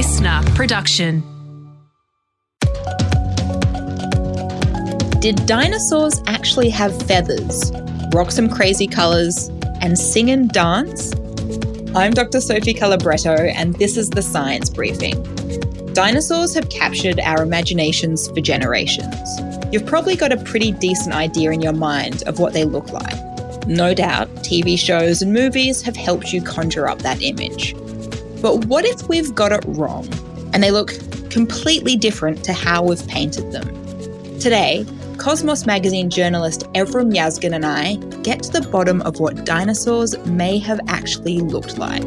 listener production. Did dinosaurs actually have feathers, rock some crazy colours, and sing and dance? I'm Dr. Sophie Calabretto, and this is the Science Briefing. Dinosaurs have captured our imaginations for generations. You've probably got a pretty decent idea in your mind of what they look like. No doubt, TV shows and movies have helped you conjure up that image. But what if we've got it wrong and they look completely different to how we've painted them? Today, Cosmos magazine journalist Evrim Yazgan and I get to the bottom of what dinosaurs may have actually looked like.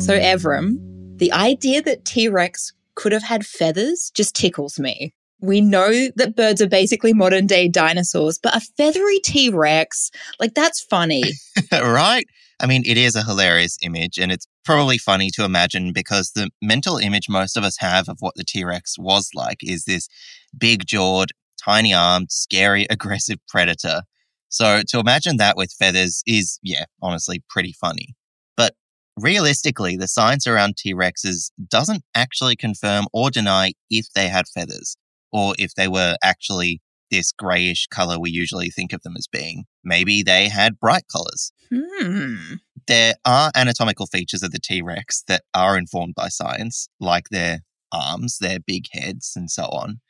So, Evrim, the idea that T Rex could have had feathers just tickles me. We know that birds are basically modern day dinosaurs, but a feathery T Rex, like that's funny. right? I mean, it is a hilarious image, and it's probably funny to imagine because the mental image most of us have of what the T Rex was like is this big jawed, tiny armed, scary, aggressive predator. So to imagine that with feathers is, yeah, honestly, pretty funny. But realistically, the science around T Rexes doesn't actually confirm or deny if they had feathers or if they were actually this grayish color we usually think of them as being. Maybe they had bright colors. Hmm. There are anatomical features of the T Rex that are informed by science, like their arms, their big heads, and so on.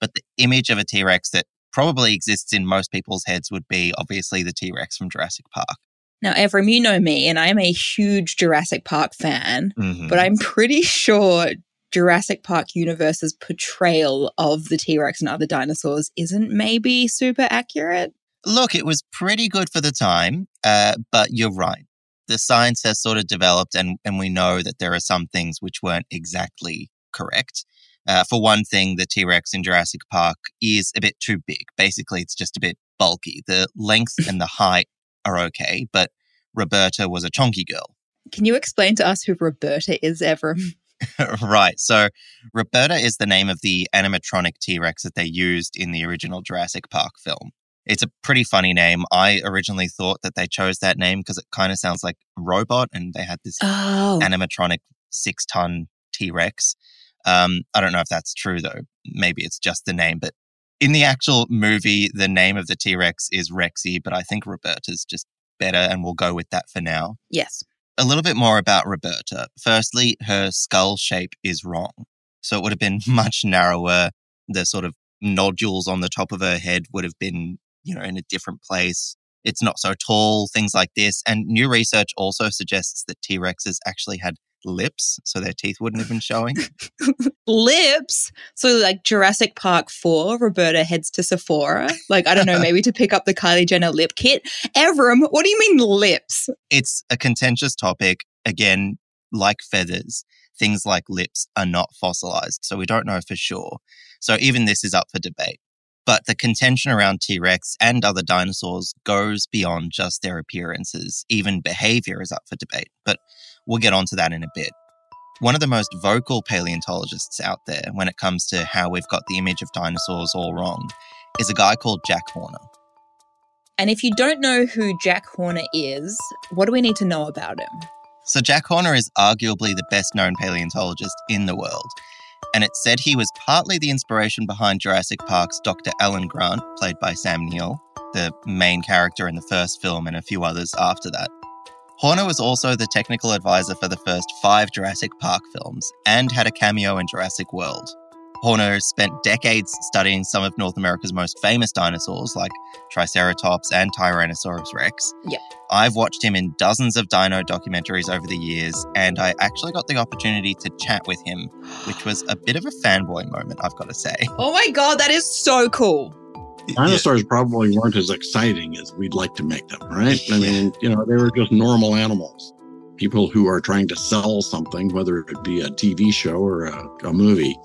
But the image of a T Rex that probably exists in most people's heads would be obviously the T Rex from Jurassic Park. Now, Evrim, you know me, and I'm a huge Jurassic Park fan, Mhm. but I'm pretty sure Jurassic Park universe's portrayal of the T Rex and other dinosaurs isn't maybe super accurate. Look, it was pretty good for the time, uh, but you're right. The science has sort of developed, and, and we know that there are some things which weren't exactly correct. Uh, for one thing, the T Rex in Jurassic Park is a bit too big. Basically, it's just a bit bulky. The length and the height are okay, but Roberta was a chonky girl. Can you explain to us who Roberta is, Evrim? right. So, Roberta is the name of the animatronic T Rex that they used in the original Jurassic Park film. It's a pretty funny name. I originally thought that they chose that name because it kind of sounds like robot, and they had this Oh, animatronic six ton T Rex. Um, I don't know if that's true though. Maybe it's just the name, but in the actual movie, the name of the T Rex is Rexy, but I think Roberta's just better, and we'll go with that for now yes. a little bit more about Roberta. Firstly, her skull shape is wrong. So it would have been much narrower. The sort of nodules on the top of her head would have been, you know, in a different place. It's not so tall, things like this. And new research also suggests that T Rexes actually had lips, so their teeth wouldn't have been showing. Lips. So, like Jurassic Park 4, Roberta heads to Sephora. Like, I don't know, maybe to pick up the Kylie Jenner lip kit. Evrim, what do you mean lips? it's a contentious topic. Again, like feathers, things like lips are not fossilized, so we don't know for sure. So even this is up for debate. But the contention around T Rex and other dinosaurs goes beyond just their appearances. Even behavior is up for debate. But we'll get onto that in a bit. One of the most vocal paleontologists out there when it comes to how we've got the image of dinosaurs all wrong is a guy called Jack Horner. And if you don't know who Jack Horner is, what do we need to know about him? So, Jack Horner is arguably the best known paleontologist in the world. And it said he was partly the inspiration behind Jurassic Park's Dr. Alan Grant, played by Sam Neill, the main character in the first film and a few others after that. Horner was also the technical advisor for the first five Jurassic Park films and had a cameo in Jurassic World. Horner spent decades studying some of North America's most famous dinosaurs like Triceratops and Tyrannosaurus Rex. Yep. I've watched him in dozens of dino documentaries over the years, and I actually got the opportunity to chat with him, which was a bit of a fanboy moment, I've got to say. Oh my God, that is so cool. Dinosaurs probably weren't as exciting as we'd like to make them, right? I mean, you know, they were just normal animals. People who are trying to sell something, whether it be a TV show or a, a movie,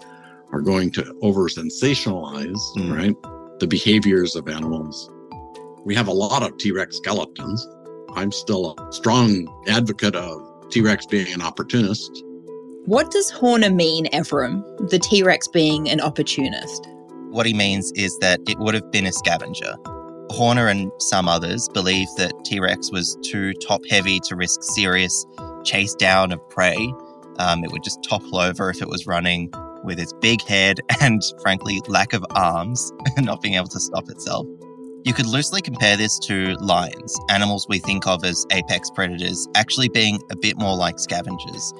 are going to over sensationalize, Mm. right? The behaviors of animals. We have a lot of T Rex skeletons. I'm still a strong advocate of T Rex being an opportunist. What does Horner mean, Evrim? The T Rex being an opportunist. What he means is that it would have been a scavenger. Horner and some others believe that T Rex was too top heavy to risk serious chase down of prey. Um, it would just topple over if it was running with its big head and, frankly, lack of arms and not being able to stop itself. You could loosely compare this to lions, animals we think of as apex predators, actually being a bit more like scavengers.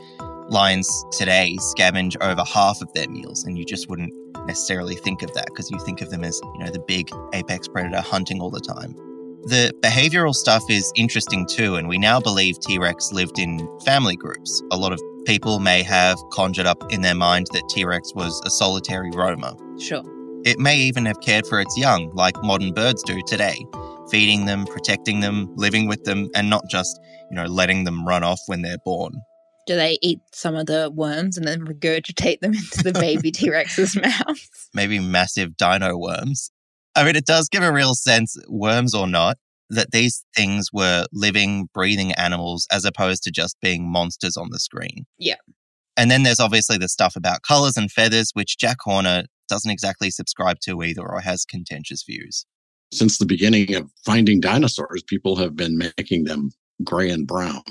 Lions today scavenge over half of their meals, and you just wouldn't necessarily think of that because you think of them as, you know, the big apex predator hunting all the time. The behavioral stuff is interesting too, and we now believe T Rex lived in family groups. A lot of people may have conjured up in their mind that T Rex was a solitary roamer. Sure. It may even have cared for its young, like modern birds do today, feeding them, protecting them, living with them, and not just, you know, letting them run off when they're born. Do they eat some of the worms and then regurgitate them into the baby T Rex's mouth? Maybe massive dino worms. I mean, it does give a real sense, worms or not, that these things were living, breathing animals as opposed to just being monsters on the screen. Yeah. And then there's obviously the stuff about colors and feathers, which Jack Horner doesn't exactly subscribe to either or has contentious views. Since the beginning of finding dinosaurs, people have been making them gray and brown,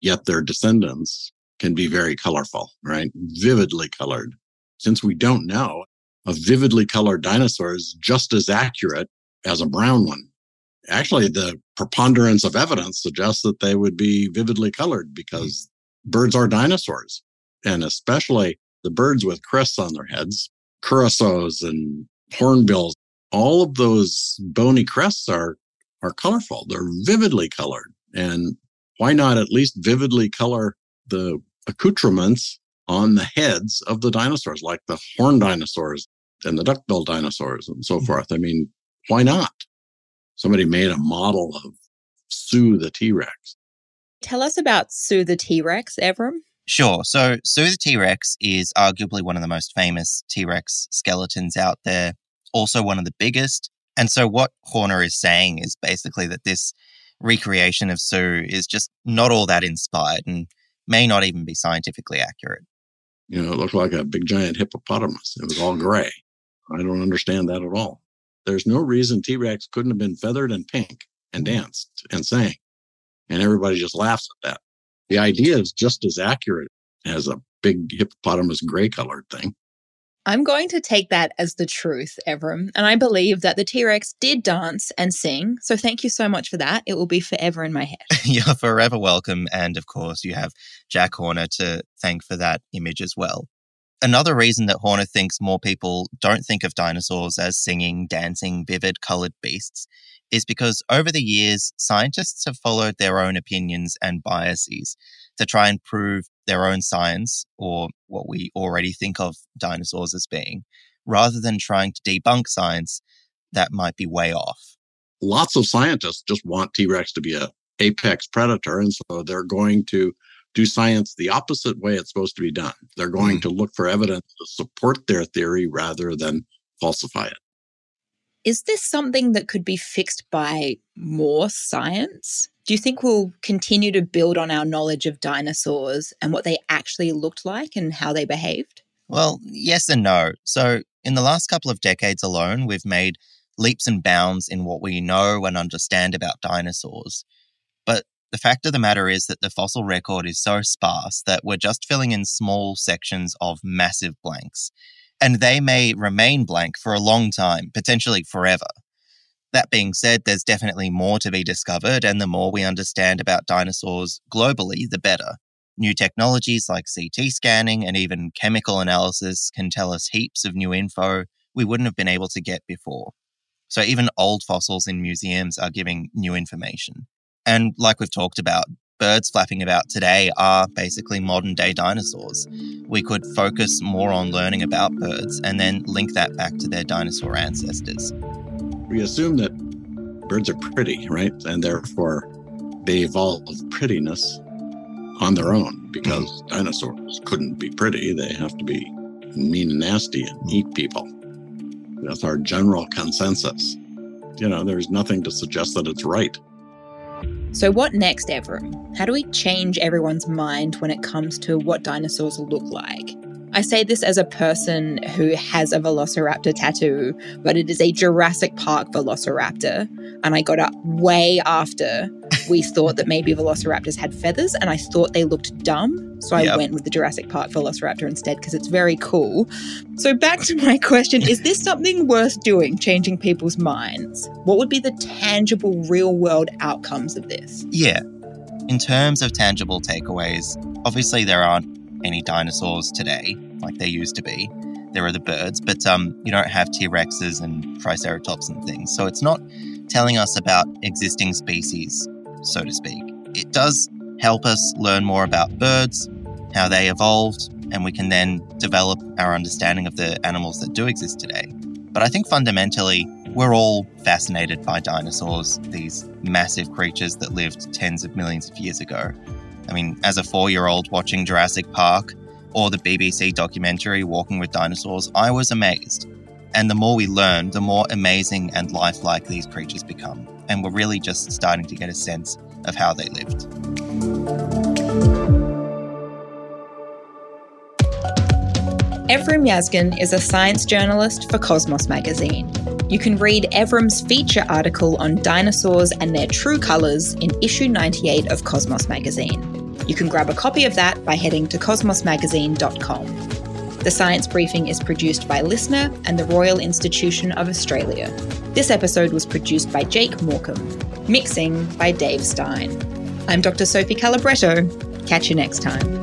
yet their descendants can be very colorful, right? Vividly colored. Since we don't know, a vividly colored dinosaur is just as accurate as a brown one. Actually, the preponderance of evidence suggests that they would be vividly colored hmm. because birds are dinosaurs. And especially the birds with crests on their heads, curassows and hornbills, all of those bony crests are, are colorful. They're vividly colored. And why not at least vividly color the accoutrements on the heads of the dinosaurs, like the horn dinosaurs and the duckbill dinosaurs and so hmm. forth? I mean, why not? Somebody made a model of Sue the T Rex. Tell us about Sue the T Rex, Evrim. Sure. So, Sue the T Rex is arguably one of the most famous T Rex skeletons out there, also one of the biggest. And so, what Horner is saying is basically that this recreation of Sue is just not all that inspired and may not even be scientifically accurate. You know, it looked like a big giant hippopotamus. It was all gray. I don't understand that at all. There's no reason T Rex couldn't have been feathered and pink and mm-hmm. danced and sang. And everybody just laughs at that the idea is just as accurate as a big hippopotamus gray colored thing. I'm going to take that as the truth, Evrim, and I believe that the T Rex did dance and sing. So thank you so much for that. It will be forever in my head. You're forever welcome. And of course, you have Jack Horner to thank for that image as well. Another reason that Horner thinks more people don't think of dinosaurs as singing, dancing, vivid, colored beasts is because over the years, scientists have followed their own opinions and biases to try and prove their own science or what we already think of dinosaurs as being, rather than trying to debunk science that might be way off. Lots of scientists just want T Rex to be a apex predator, and so they're going to do science the opposite way it's supposed to be done. They're going mm. to look for evidence to support their theory rather than falsify it. Is this something that could be fixed by more science? Do you think we'll continue to build on our knowledge of dinosaurs and what they actually looked like and how they behaved? Well, yes and no. So, in the last couple of decades alone, we've made leaps and bounds in what we know and understand about dinosaurs. But the fact of the matter is that the fossil record is so sparse that we're just filling in small sections of massive blanks and they may remain blank for a long time, potentially forever. That being said, there's definitely more to be discovered, and the more we understand about dinosaurs globally, the better. New technologies like CT scanning and even chemical analysis can tell us heaps of new info we wouldn't have been able to get before. So even old fossils in museums are giving new information. And like we've talked about, birds flapping about today are basically modern day dinosaurs. We could focus more on learning about birds and then link that back to their dinosaur ancestors. We assume that birds are pretty, right? And therefore they evolved prettiness on their own because dinosaurs couldn't be pretty. They have to be mean and nasty and eat people. That's our general consensus. You know, there's nothing to suggest that it's right. So, what next, Evrim? How do we change everyone's mind when it comes to what dinosaurs look like? I say this as a person who has a velociraptor tattoo, but it is a Jurassic Park velociraptor, and I got up way after we thought that maybe velociraptors had feathers, and I thought they looked dumb. So I Yep. went with the Jurassic Park velociraptor instead because it's very cool. So back to my question is this something worth doing, changing people's minds? What would be the tangible, real world outcomes of this? Yeah. In terms of tangible takeaways, obviously there aren't any dinosaurs today like they used to be. There are the birds, but um, you don't have T Rexes and Triceratops and things. So it's not telling us about existing species, so to speak. It does help us learn more about birds, how they evolved, and we can then develop our understanding of the animals that do exist today. But I think fundamentally, we're all fascinated by dinosaurs, these massive creatures that lived tens of millions of years ago. I mean, as a four year old watching Jurassic Park or the BBC documentary Walking with Dinosaurs, I was amazed. And the more we learn, the more amazing and lifelike these creatures become. And we're really just starting to get a sense of how they lived. Evrim Yazgan is a science journalist for Cosmos magazine. You can read Evrim's feature article on dinosaurs and their true colours in issue 98 of Cosmos magazine. You can grab a copy of that by heading to cosmosmagazine.com. The science briefing is produced by Listener and the Royal Institution of Australia. This episode was produced by Jake Morecambe, mixing by Dave Stein. I'm Dr. Sophie Calabretto. Catch you next time.